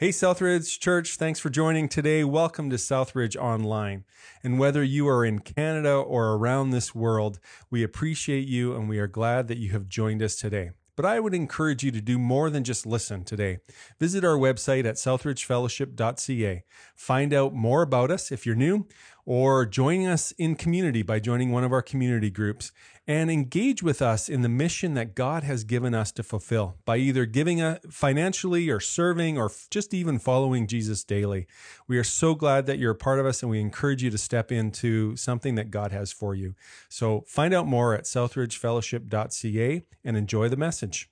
Hey, Southridge Church, thanks for joining today. Welcome to Southridge Online. And whether you are in Canada or around this world, we appreciate you and we are glad that you have joined us today. But I would encourage you to do more than just listen today. Visit our website at southridgefellowship.ca. Find out more about us if you're new, or joining us in community by joining one of our community groups and engage with us in the mission that God has given us to fulfill by either giving a financially or serving or just even following Jesus daily. We are so glad that you're a part of us and we encourage you to step into something that God has for you. So find out more at southridgefellowship.ca and enjoy the message.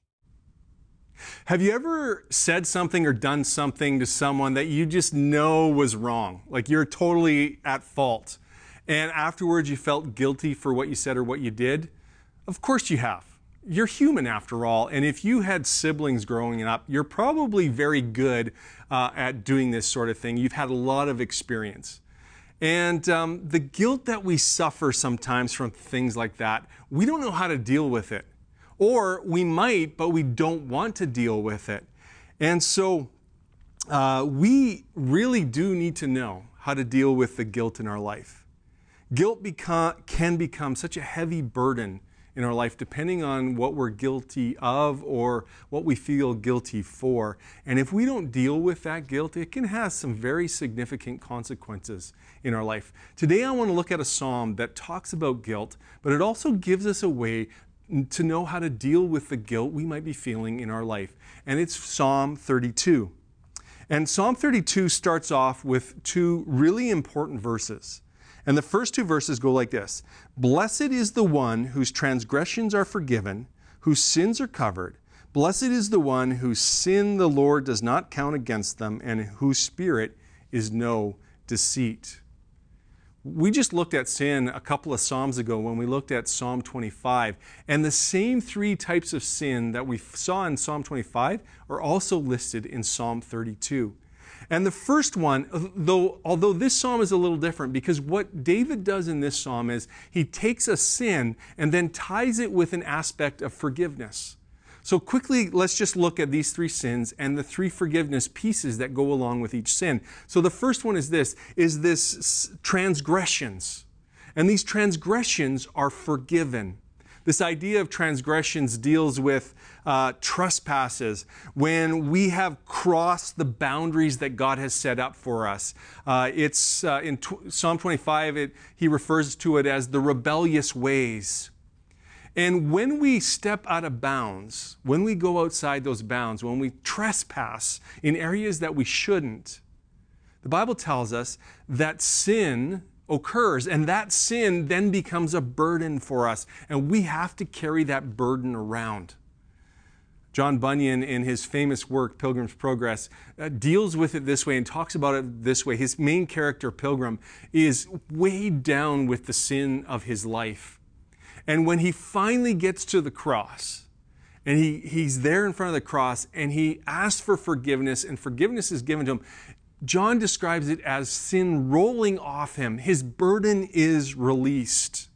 Have you ever said something or done something to someone that you just know was wrong? Like you're totally at fault and afterwards you felt guilty for what you said or what you did? Of course you have. You're human after all, and if you had siblings growing up, you're probably very good uh, at doing this sort of thing. You've had a lot of experience. And um, the guilt that we suffer sometimes from things like that, we don't know how to deal with it. Or we might, but we don't want to deal with it. And so uh, we really do need to know how to deal with the guilt in our life. Guilt become, can become such a heavy burden in our life depending on what we're guilty of or what we feel guilty for. And if we don't deal with that guilt, it can have some very significant consequences in our life. Today, I want to look at a psalm that talks about guilt, but it also gives us a way to know how to deal with the guilt we might be feeling in our life. And it's Psalm 32. And Psalm 32 starts off with two really important verses. And the first two verses go like this Blessed is the one whose transgressions are forgiven, whose sins are covered. Blessed is the one whose sin the Lord does not count against them, and whose spirit is no deceit. We just looked at sin a couple of Psalms ago when we looked at Psalm 25. And the same three types of sin that we saw in Psalm 25 are also listed in Psalm 32. And the first one, uh, though, although this psalm is a little different, because what David does in this psalm is he takes a sin and then ties it with an aspect of forgiveness. So quickly, let's just look at these three sins and the three forgiveness pieces that go along with each sin. So the first one is this, is this transgressions. And these transgressions are forgiven. This idea of transgressions deals with uh, trespasses, when we have crossed the boundaries that God has set up for us. Uh, it's uh, in t- Psalm 25, it, he refers to it as the rebellious ways. And when we step out of bounds, when we go outside those bounds, when we trespass in areas that we shouldn't, the Bible tells us that sin occurs, and that sin then becomes a burden for us, and we have to carry that burden around. John Bunyan, in his famous work, Pilgrim's Progress, uh, deals with it this way and talks about it this way. His main character, Pilgrim, is weighed down with the sin of his life. And when he finally gets to the cross, and he, he's there in front of the cross, and he asks for forgiveness, and forgiveness is given to him, John describes it as sin rolling off him. His burden is released.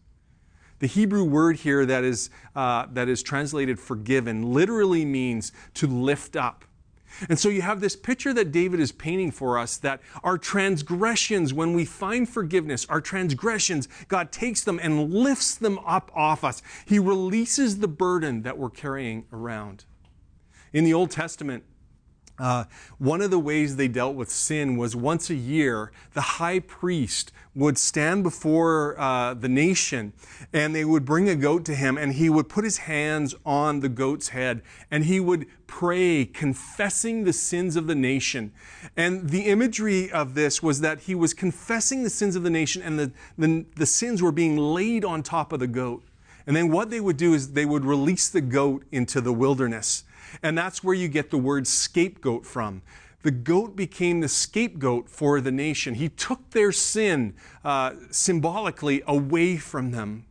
The Hebrew word here that is, uh, that is translated forgiven literally means to lift up. And so you have this picture that David is painting for us that our transgressions, when we find forgiveness, our transgressions, God takes them and lifts them up off us. He releases the burden that we're carrying around. In the Old Testament, uh, one of the ways they dealt with sin was once a year, the high priest would stand before uh, the nation and they would bring a goat to him and he would put his hands on the goat's head and he would pray, confessing the sins of the nation. And the imagery of this was that he was confessing the sins of the nation and the, the, the sins were being laid on top of the goat. And then what they would do is they would release the goat into the wilderness. And that's where you get the word scapegoat from. The goat became the scapegoat for the nation. He took their sin uh, symbolically away from them.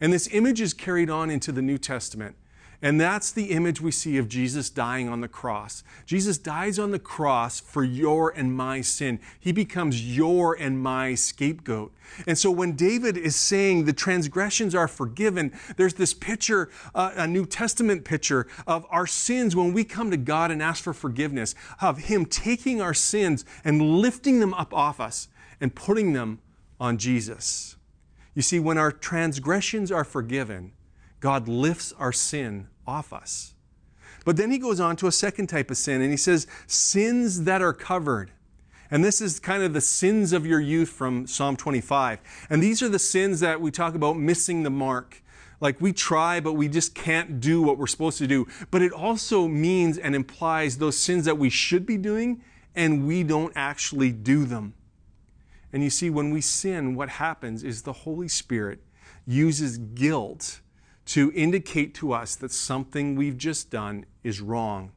And this image is carried on into the New Testament. And that's the image we see of Jesus dying on the cross. Jesus dies on the cross for your and my sin. He becomes your and my scapegoat. And so when David is saying the transgressions are forgiven, there's this picture, uh, a New Testament picture of our sins when we come to God and ask for forgiveness, of Him taking our sins and lifting them up off us and putting them on Jesus. You see, when our transgressions are forgiven, God lifts our sin off us. But then he goes on to a second type of sin, and he says, sins that are covered. And this is kind of the sins of your youth from Psalm 25. And these are the sins that we talk about missing the mark. Like we try, but we just can't do what we're supposed to do. But it also means and implies those sins that we should be doing and we don't actually do them. And you see, when we sin, what happens is the Holy Spirit uses guilt to indicate to us that something we've just done is wrong.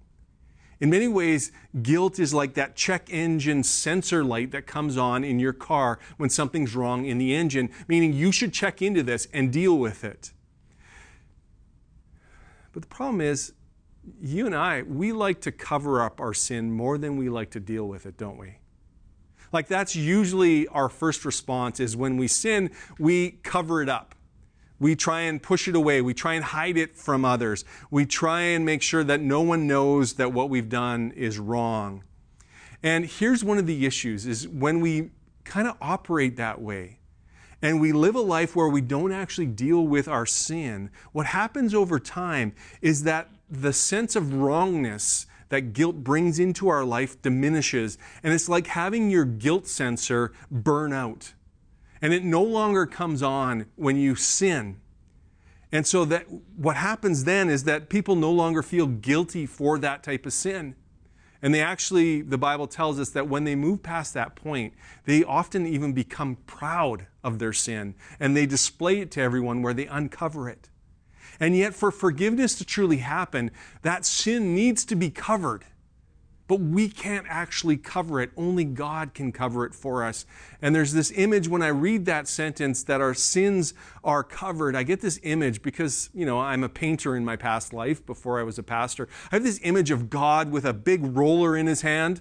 In many ways, guilt is like that check engine sensor light that comes on in your car when something's wrong in the engine, meaning you should check into this and deal with it. But the problem is, you and I, we like to cover up our sin more than we like to deal with it, don't we? Like that's usually our first response is when we sin, we cover it up. We try and push it away. We try and hide it from others. We try and make sure that no one knows that what we've done is wrong. And here's one of the issues is when we kind of operate that way and we live a life where we don't actually deal with our sin, what happens over time is that the sense of wrongness that guilt brings into our life diminishes. And it's like having your guilt sensor burn out and it no longer comes on when you sin. And so that what happens then is that people no longer feel guilty for that type of sin. And they actually, the Bible tells us that when they move past that point, they often even become proud of their sin and they display it to everyone where they uncover it. And yet, for forgiveness to truly happen, that sin needs to be covered but we can't actually cover it. Only God can cover it for us. And there's this image when I read that sentence that our sins are covered. I get this image because, you know, I'm a painter in my past life before I was a pastor. I have this image of God with a big roller in his hand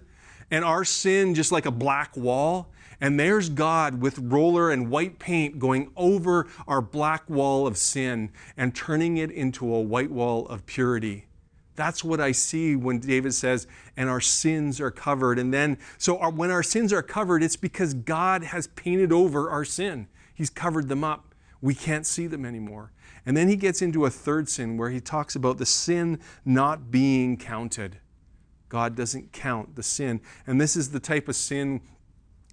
and our sin just like a black wall. And there's God with roller and white paint going over our black wall of sin and turning it into a white wall of purity. That's what I see when David says, and our sins are covered. And then, so our, when our sins are covered, it's because God has painted over our sin. He's covered them up. We can't see them anymore. And then he gets into a third sin where he talks about the sin not being counted. God doesn't count the sin. And this is the type of sin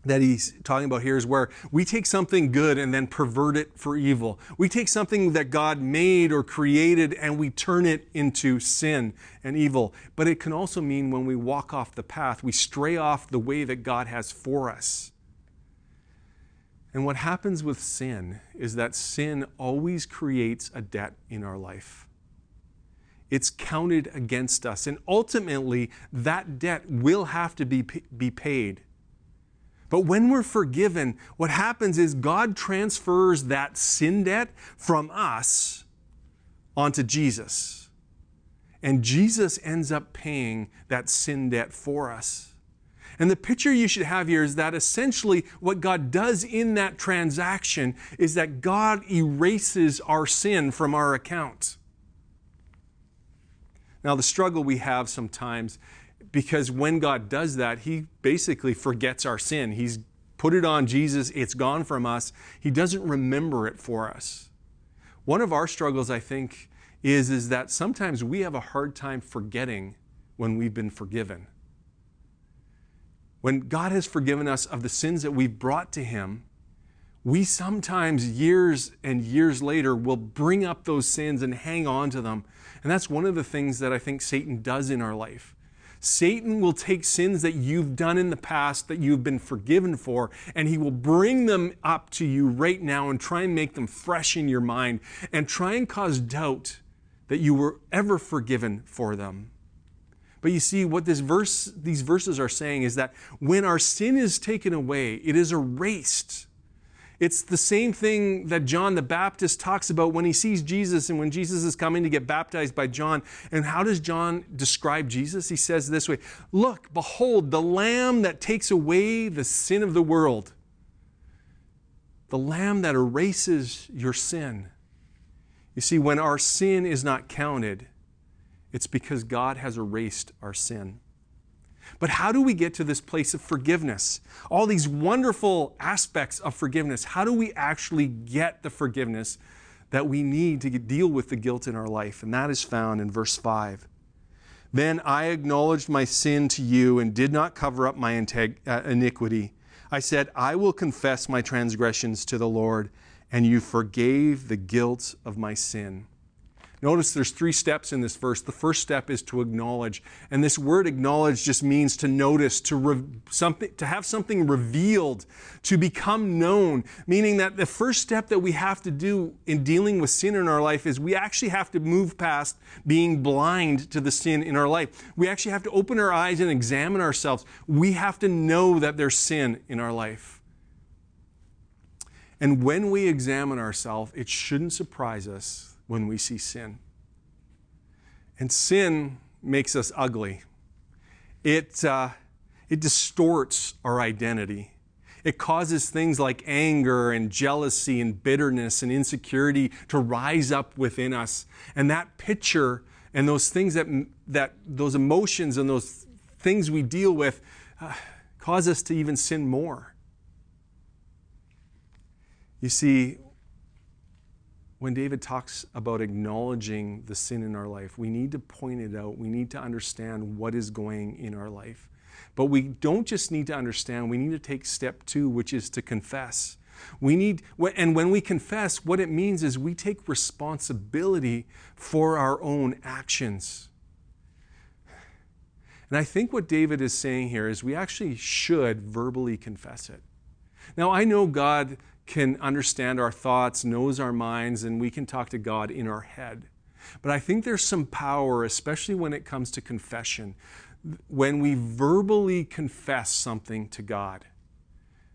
that he's talking about here is where we take something good and then pervert it for evil. We take something that God made or created and we turn it into sin and evil. But it can also mean when we walk off the path, we stray off the way that God has for us. And what happens with sin is that sin always creates a debt in our life. It's counted against us. And ultimately, that debt will have to be, be paid. But when we're forgiven, what happens is God transfers that sin debt from us onto Jesus. And Jesus ends up paying that sin debt for us. And the picture you should have here is that essentially what God does in that transaction is that God erases our sin from our account. Now, the struggle we have sometimes because when God does that, He basically forgets our sin. He's put it on Jesus, it's gone from us. He doesn't remember it for us. One of our struggles, I think, is, is that sometimes we have a hard time forgetting when we've been forgiven. When God has forgiven us of the sins that we've brought to Him, we sometimes, years and years later, will bring up those sins and hang on to them. And that's one of the things that I think Satan does in our life. Satan will take sins that you've done in the past that you've been forgiven for, and he will bring them up to you right now and try and make them fresh in your mind and try and cause doubt that you were ever forgiven for them. But you see, what this verse, these verses are saying is that when our sin is taken away, it is erased. It's the same thing that John the Baptist talks about when he sees Jesus and when Jesus is coming to get baptized by John. And how does John describe Jesus? He says this way Look, behold, the Lamb that takes away the sin of the world, the Lamb that erases your sin. You see, when our sin is not counted, it's because God has erased our sin. But how do we get to this place of forgiveness? All these wonderful aspects of forgiveness. How do we actually get the forgiveness that we need to deal with the guilt in our life? And that is found in verse 5. Then I acknowledged my sin to you and did not cover up my uh, iniquity. I said, I will confess my transgressions to the Lord, and you forgave the guilt of my sin. Notice there's three steps in this verse. The first step is to acknowledge. And this word acknowledge just means to notice, to, re- something, to have something revealed, to become known. Meaning that the first step that we have to do in dealing with sin in our life is we actually have to move past being blind to the sin in our life. We actually have to open our eyes and examine ourselves. We have to know that there's sin in our life. And when we examine ourselves, it shouldn't surprise us when we see sin. And sin makes us ugly. It, uh, it distorts our identity. It causes things like anger and jealousy and bitterness and insecurity to rise up within us. And that picture and those things that, that those emotions and those things we deal with uh, cause us to even sin more. You see, when David talks about acknowledging the sin in our life, we need to point it out. We need to understand what is going in our life. But we don't just need to understand, we need to take step two, which is to confess. We need, and when we confess, what it means is we take responsibility for our own actions. And I think what David is saying here is we actually should verbally confess it. Now, I know God can understand our thoughts, knows our minds, and we can talk to God in our head. But I think there's some power, especially when it comes to confession, when we verbally confess something to God.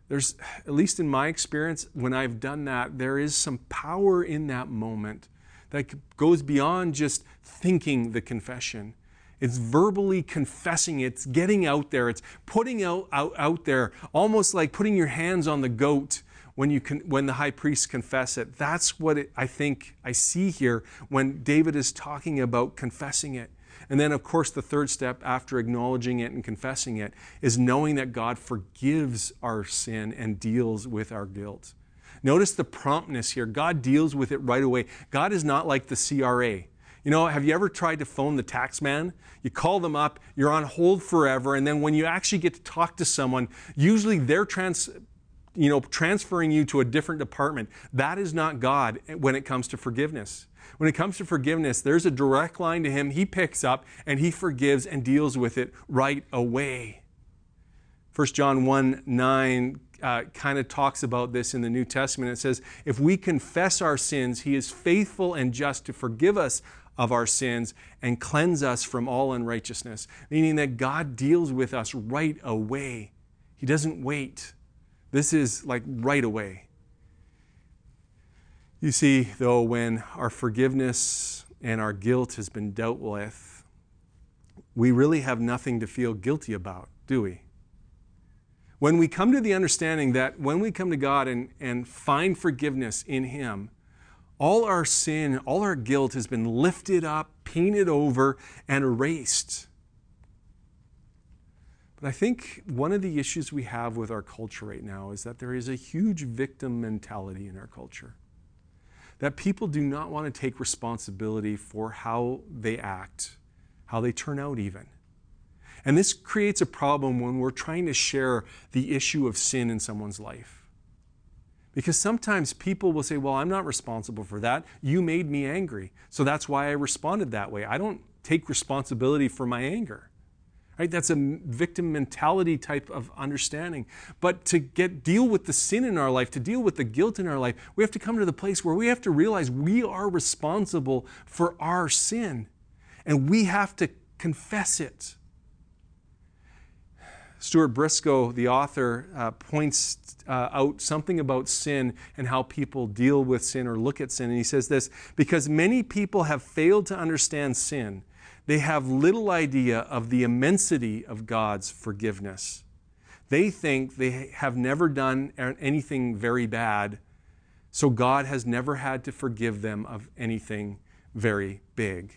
There's, at least in my experience, when I've done that, there is some power in that moment that goes beyond just thinking the confession. It's verbally confessing, it's getting out there, it's putting out, out, out there, almost like putting your hands on the goat when, you can, when the high priest confess it. That's what it, I think I see here when David is talking about confessing it. And then, of course, the third step after acknowledging it and confessing it is knowing that God forgives our sin and deals with our guilt. Notice the promptness here. God deals with it right away. God is not like the CRA. You know, have you ever tried to phone the tax man? You call them up, you're on hold forever, and then when you actually get to talk to someone, usually they're trans- you know, transferring you to a different department. That is not God when it comes to forgiveness. When it comes to forgiveness, there's a direct line to Him. He picks up and He forgives and deals with it right away. 1 John 1 9 uh, kind of talks about this in the New Testament. It says, If we confess our sins, He is faithful and just to forgive us of our sins and cleanse us from all unrighteousness. Meaning that God deals with us right away, He doesn't wait. This is like right away. You see, though, when our forgiveness and our guilt has been dealt with, we really have nothing to feel guilty about, do we? When we come to the understanding that when we come to God and, and find forgiveness in Him, all our sin, all our guilt has been lifted up, painted over, and erased. But I think one of the issues we have with our culture right now is that there is a huge victim mentality in our culture. That people do not want to take responsibility for how they act, how they turn out, even. And this creates a problem when we're trying to share the issue of sin in someone's life. Because sometimes people will say, Well, I'm not responsible for that. You made me angry. So that's why I responded that way. I don't take responsibility for my anger. Right? That's a victim mentality type of understanding. But to get deal with the sin in our life, to deal with the guilt in our life, we have to come to the place where we have to realize we are responsible for our sin and we have to confess it. Stuart Briscoe, the author, uh, points uh, out something about sin and how people deal with sin or look at sin. And he says this because many people have failed to understand sin, they have little idea of the immensity of God's forgiveness. They think they have never done anything very bad, so God has never had to forgive them of anything very big.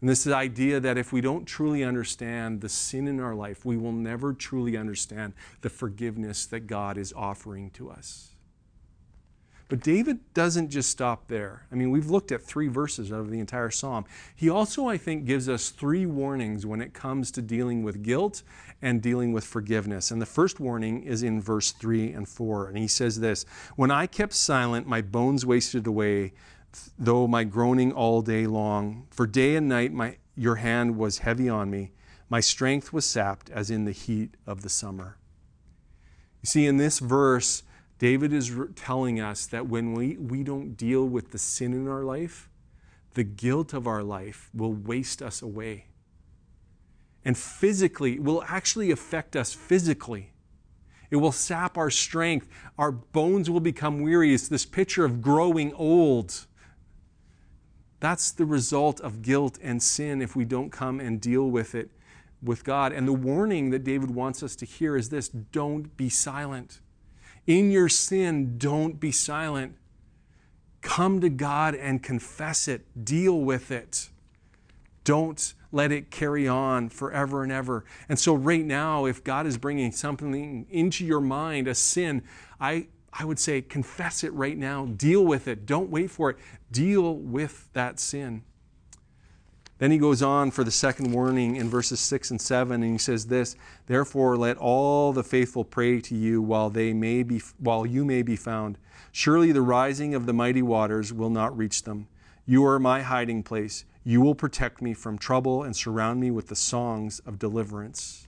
And this idea that if we don't truly understand the sin in our life, we will never truly understand the forgiveness that God is offering to us. But David doesn't just stop there. I mean, we've looked at three verses out of the entire psalm. He also, I think, gives us three warnings when it comes to dealing with guilt and dealing with forgiveness. And the first warning is in verse 3 and 4. And he says this When I kept silent, my bones wasted away though my groaning all day long. For day and night my, your hand was heavy on me. My strength was sapped as in the heat of the summer. You see, in this verse, David is telling us that when we, we don't deal with the sin in our life, the guilt of our life will waste us away. And physically, it will actually affect us physically. It will sap our strength. Our bones will become weary. It's this picture of growing old. That's the result of guilt and sin if we don't come and deal with it with God. And the warning that David wants us to hear is this don't be silent. In your sin, don't be silent. Come to God and confess it, deal with it. Don't let it carry on forever and ever. And so, right now, if God is bringing something into your mind, a sin, I I would say confess it right now, deal with it, don't wait for it, deal with that sin. Then he goes on for the second warning in verses 6 and 7 and he says this, therefore let all the faithful pray to you while they may be while you may be found. Surely the rising of the mighty waters will not reach them. You are my hiding place. You will protect me from trouble and surround me with the songs of deliverance.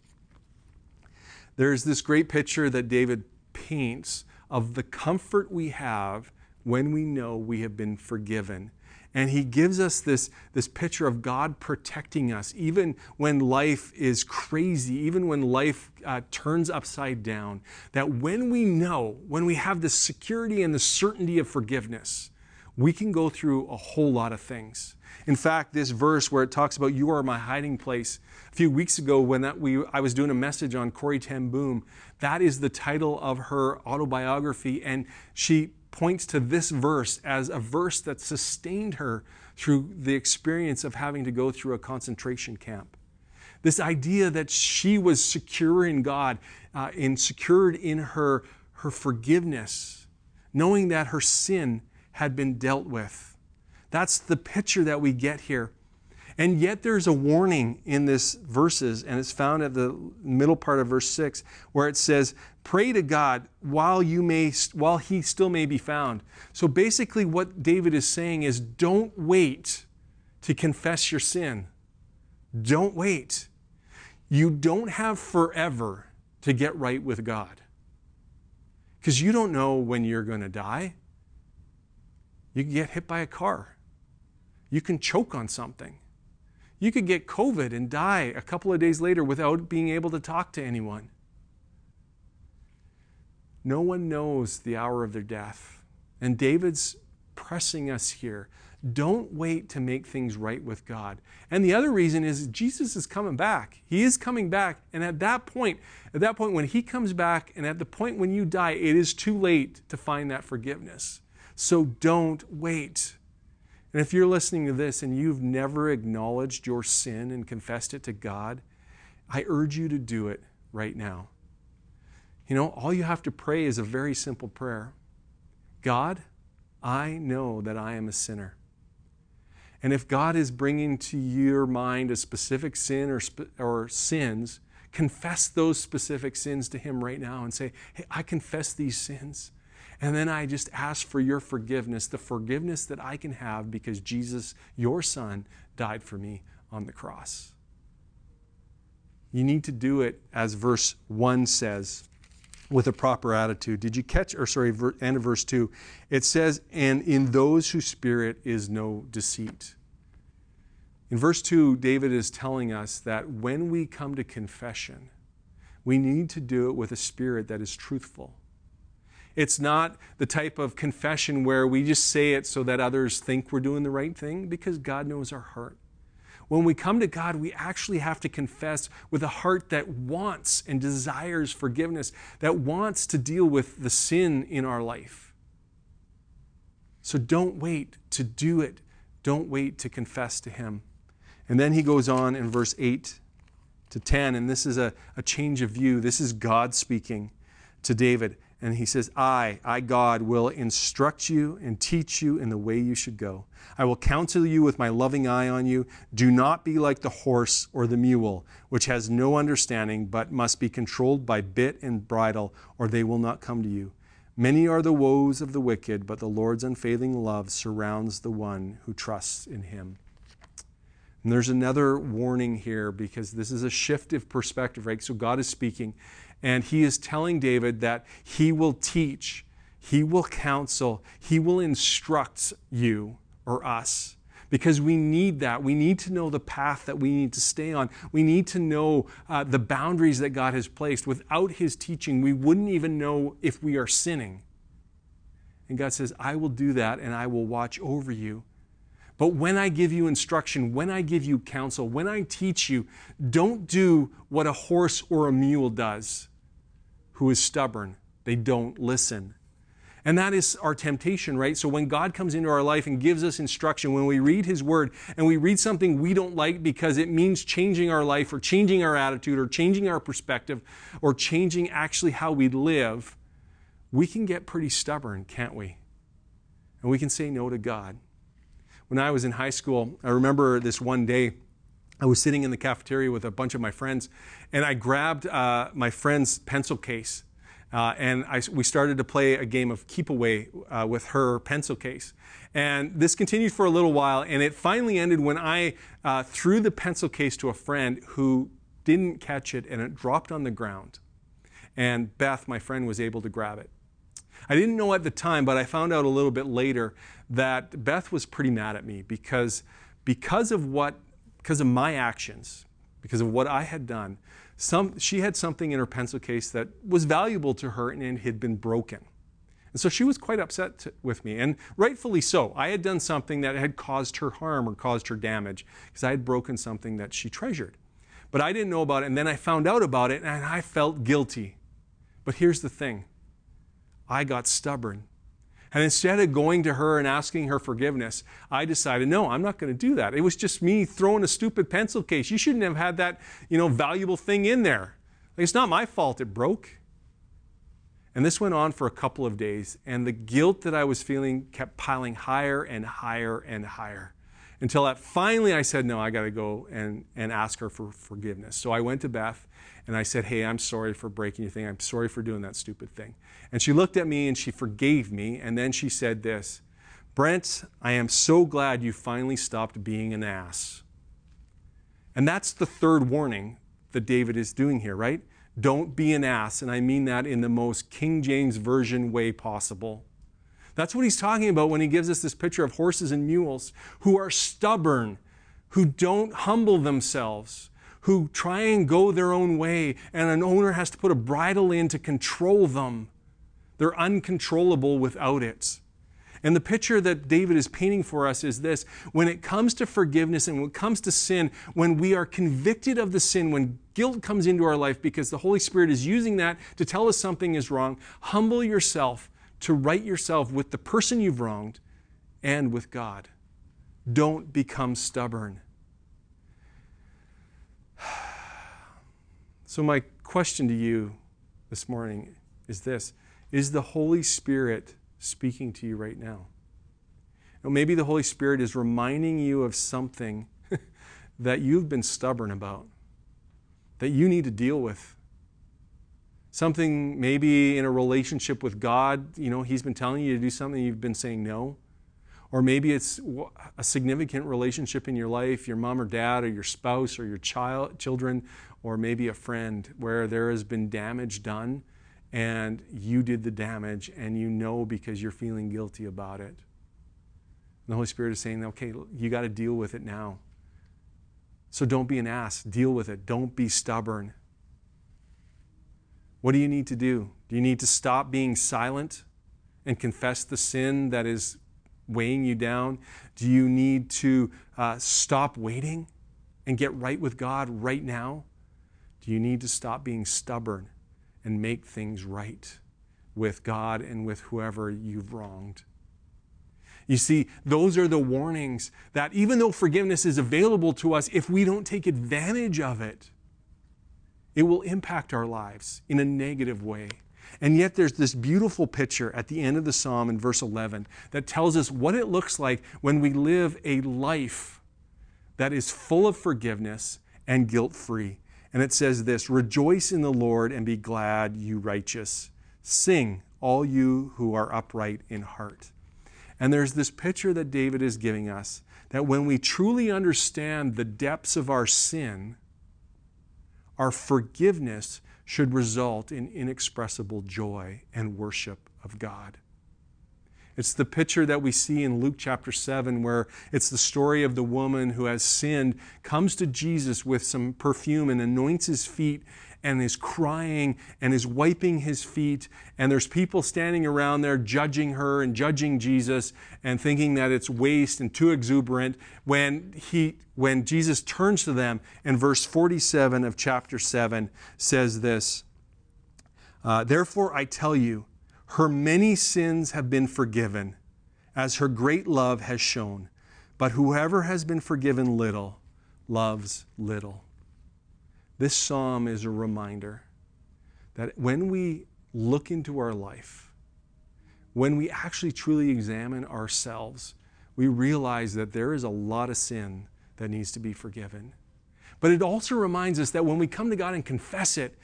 There's this great picture that David paints of the comfort we have when we know we have been forgiven. And he gives us this, this picture of God protecting us, even when life is crazy, even when life uh, turns upside down. That when we know, when we have the security and the certainty of forgiveness, we can go through a whole lot of things. In fact, this verse where it talks about you are my hiding place, a few weeks ago when that we, I was doing a message on Corrie ten Boom, that is the title of her autobiography, and she points to this verse as a verse that sustained her through the experience of having to go through a concentration camp. This idea that she was secure in God, uh, and secured in her, her forgiveness, knowing that her sin had been dealt with. That's the picture that we get here. And yet there's a warning in this verses, and it's found at the middle part of verse 6, where it says, Pray to God while you may while he still may be found. So basically what David is saying is don't wait to confess your sin. Don't wait. You don't have forever to get right with God. Because you don't know when you're going to die. You can get hit by a car. You can choke on something. You could get COVID and die a couple of days later without being able to talk to anyone. No one knows the hour of their death. And David's pressing us here. Don't wait to make things right with God. And the other reason is Jesus is coming back. He is coming back. And at that point, at that point when he comes back and at the point when you die, it is too late to find that forgiveness. So don't wait. And if you're listening to this and you've never acknowledged your sin and confessed it to God, I urge you to do it right now. You know, all you have to pray is a very simple prayer God, I know that I am a sinner. And if God is bringing to your mind a specific sin or, or sins, confess those specific sins to Him right now and say, Hey, I confess these sins. And then I just ask for your forgiveness, the forgiveness that I can have because Jesus, your Son, died for me on the cross. You need to do it as verse 1 says with a proper attitude. Did you catch, or sorry, end of verse 2? It says, And in those whose spirit is no deceit. In verse 2, David is telling us that when we come to confession, We need to do it with a spirit that is truthful. It's not the type of confession where we just say it so that others think we're doing the right thing because God knows our heart. When we come to God, we actually have to confess with a heart that wants and desires forgiveness, that wants to deal with the sin in our life. So don't wait to do it. Don't wait to confess to Him. And then he goes on in verse 8 to 10, and this is a, a change of view. This is God speaking to David. And he says, I, I, God, will instruct you and teach you in the way you should go. I will counsel you with my loving eye on you. Do not be like the horse or the mule, which has no understanding, but must be controlled by bit and bridle, or they will not come to you. Many are the woes of the wicked, but the Lord's unfailing love surrounds the one who trusts in him. And there's another warning here because this is a shift of perspective, right? So God is speaking and he is telling David that he will teach, he will counsel, he will instruct you or us because we need that. We need to know the path that we need to stay on. We need to know uh, the boundaries that God has placed. Without His teaching, we wouldn't even know if we are sinning. And God says, I will do that and I will watch over you. But when I give you instruction, when I give you counsel, when I teach you, don't do what a horse or a mule does who is stubborn. They don't listen. And that is our temptation, right? So when God comes into our life and gives us instruction, when we read His Word and we read something we don't like because it means changing our life or changing our attitude or changing our perspective or changing actually how we live, we can get pretty stubborn, can't we? And we can say no to God when I was in high school, I remember this one day. I was sitting in the cafeteria with a bunch of my friends, and I grabbed uh, my friend's pencil case, uh, and I, we started to play a game of keep away uh, with her pencil case. And this continued for a little while, and it finally ended when I uh, threw the pencil case to a friend who didn't catch it, and it dropped on the ground. And Beth, my friend, was able to grab it. I didn't know at the time, but I found out a little bit later that Beth was pretty mad at me because, because of what, because of my actions, because of what I had done, some, she had something in her pencil case that was valuable to her and had been broken. And so she was quite upset to, with me, and rightfully so. I had done something that had caused her harm or caused her damage because I had broken something that she treasured. But I didn't know about it, and then I found out about it, and I felt guilty. But here's the thing I got stubborn. And instead of going to her and asking her forgiveness, I decided, no, I'm not going to do that. It was just me throwing a stupid pencil case. You shouldn't have had that, you know, valuable thing in there. Like, it's not my fault it broke. And this went on for a couple of days, and the guilt that I was feeling kept piling higher and higher and higher until that finally I said, no, I got to go and, and ask her for forgiveness. So I went to Beth and I said, hey, I'm sorry for breaking your thing. I'm sorry for doing that stupid thing. And she looked at me and she forgave me. And then she said this Brent, I am so glad you finally stopped being an ass. And that's the third warning that David is doing here, right? Don't be an ass. And I mean that in the most King James Version way possible. That's what he's talking about when he gives us this picture of horses and mules who are stubborn, who don't humble themselves, who try and go their own way, and an owner has to put a bridle in to control them. They're uncontrollable without it. And the picture that David is painting for us is this when it comes to forgiveness and when it comes to sin, when we are convicted of the sin, when guilt comes into our life because the Holy Spirit is using that to tell us something is wrong, humble yourself to right yourself with the person you've wronged and with God. Don't become stubborn. So, my question to you this morning is this is the Holy Spirit speaking to you right now? Or maybe the Holy Spirit is reminding you of something that you've been stubborn about, that you need to deal with. Something maybe in a relationship with God, you know, He's been telling you to do something, you've been saying no. Or maybe it's a significant relationship in your life, your mom or dad, or your spouse, or your child, children, or maybe a friend, where there has been damage done and you did the damage and you know because you're feeling guilty about it. The Holy Spirit is saying, okay, you got to deal with it now. So don't be an ass. Deal with it. Don't be stubborn. What do you need to do? Do you need to stop being silent and confess the sin that is weighing you down? Do you need to uh, stop waiting and get right with God right now? Do you need to stop being stubborn and make things right with God and with whoever you've wronged? You see, those are the warnings that even though forgiveness is available to us, if we don't take advantage of it, it will impact our lives in a negative way. And yet, there's this beautiful picture at the end of the psalm in verse 11 that tells us what it looks like when we live a life that is full of forgiveness and guilt free. And it says this Rejoice in the Lord and be glad, you righteous. Sing, all you who are upright in heart. And there's this picture that David is giving us that when we truly understand the depths of our sin, our forgiveness should result in inexpressible joy and worship of God. It's the picture that we see in Luke chapter 7, where it's the story of the woman who has sinned, comes to Jesus with some perfume and anoints his feet and is crying and is wiping his feet. And there's people standing around there judging her and judging Jesus and thinking that it's waste and too exuberant. When, he, when Jesus turns to them in verse 47 of chapter 7 says this uh, Therefore I tell you, her many sins have been forgiven, as her great love has shown. But whoever has been forgiven little loves little. This psalm is a reminder that when we look into our life, when we actually truly examine ourselves, we realize that there is a lot of sin that needs to be forgiven. But it also reminds us that when we come to God and confess it,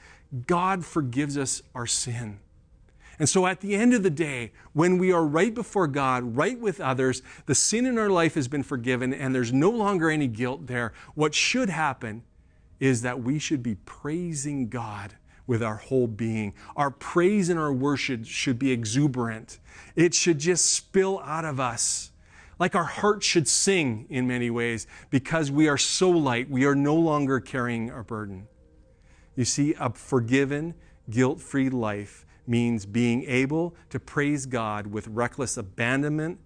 God forgives us our sin. And so at the end of the day, when we are right before God, right with others, the sin in our life has been forgiven and there's no longer any guilt there. What should happen is that we should be praising God with our whole being. Our praise and our worship should be exuberant. It should just spill out of us. Like our heart should sing in many ways because we are so light, we are no longer carrying our burden. You see, a forgiven, guilt free life means being able to praise God with reckless abandonment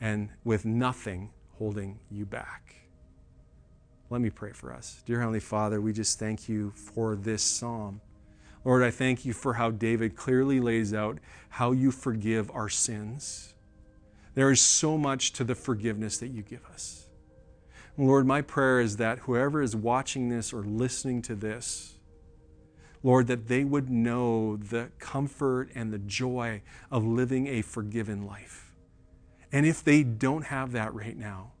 and with nothing holding you back. Let me pray for us. Dear Heavenly Father, we just thank you for this psalm. Lord, I thank you for how David clearly lays out how you forgive our sins. There is so much to the forgiveness that you give us. Lord, my prayer is that whoever is watching this or listening to this, Lord, that they would know the comfort and the joy of living a forgiven life. And if they don't have that right now,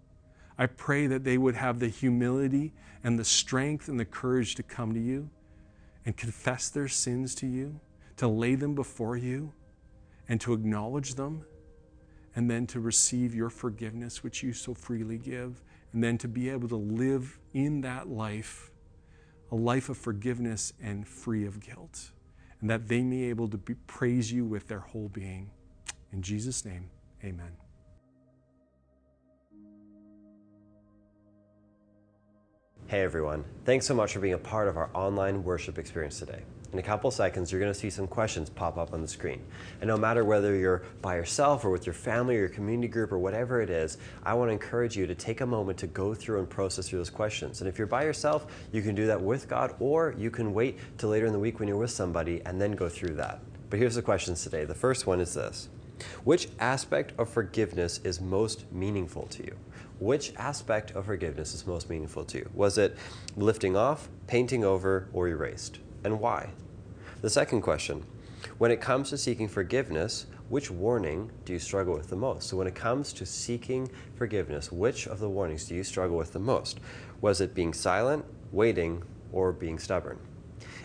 I pray that they would have the humility and the strength and the courage to come to you and confess their sins to you, to lay them before you, and to acknowledge them, and then to receive your forgiveness, which you so freely give, and then to be able to live in that life, a life of forgiveness and free of guilt, and that they may be able to be, praise you with their whole being. In Jesus' name, amen. Hey everyone, thanks so much for being a part of our online worship experience today. In a couple seconds, you're going to see some questions pop up on the screen. And no matter whether you're by yourself or with your family or your community group or whatever it is, I want to encourage you to take a moment to go through and process through those questions. And if you're by yourself, you can do that with God, or you can wait till later in the week when you're with somebody and then go through that. But here's the questions today. The first one is this Which aspect of forgiveness is most meaningful to you? Which aspect of forgiveness is most meaningful to you? Was it lifting off, painting over, or erased? And why? The second question when it comes to seeking forgiveness, which warning do you struggle with the most? So, when it comes to seeking forgiveness, which of the warnings do you struggle with the most? Was it being silent, waiting, or being stubborn?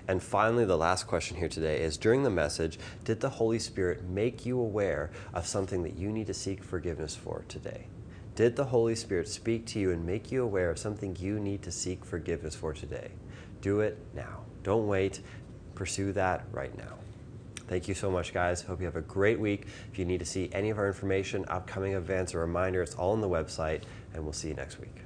And finally, the last question here today is during the message, did the Holy Spirit make you aware of something that you need to seek forgiveness for today? Did the Holy Spirit speak to you and make you aware of something you need to seek forgiveness for today? Do it now. Don't wait. Pursue that right now. Thank you so much, guys. Hope you have a great week. If you need to see any of our information, upcoming events, or reminder, it's all on the website, and we'll see you next week.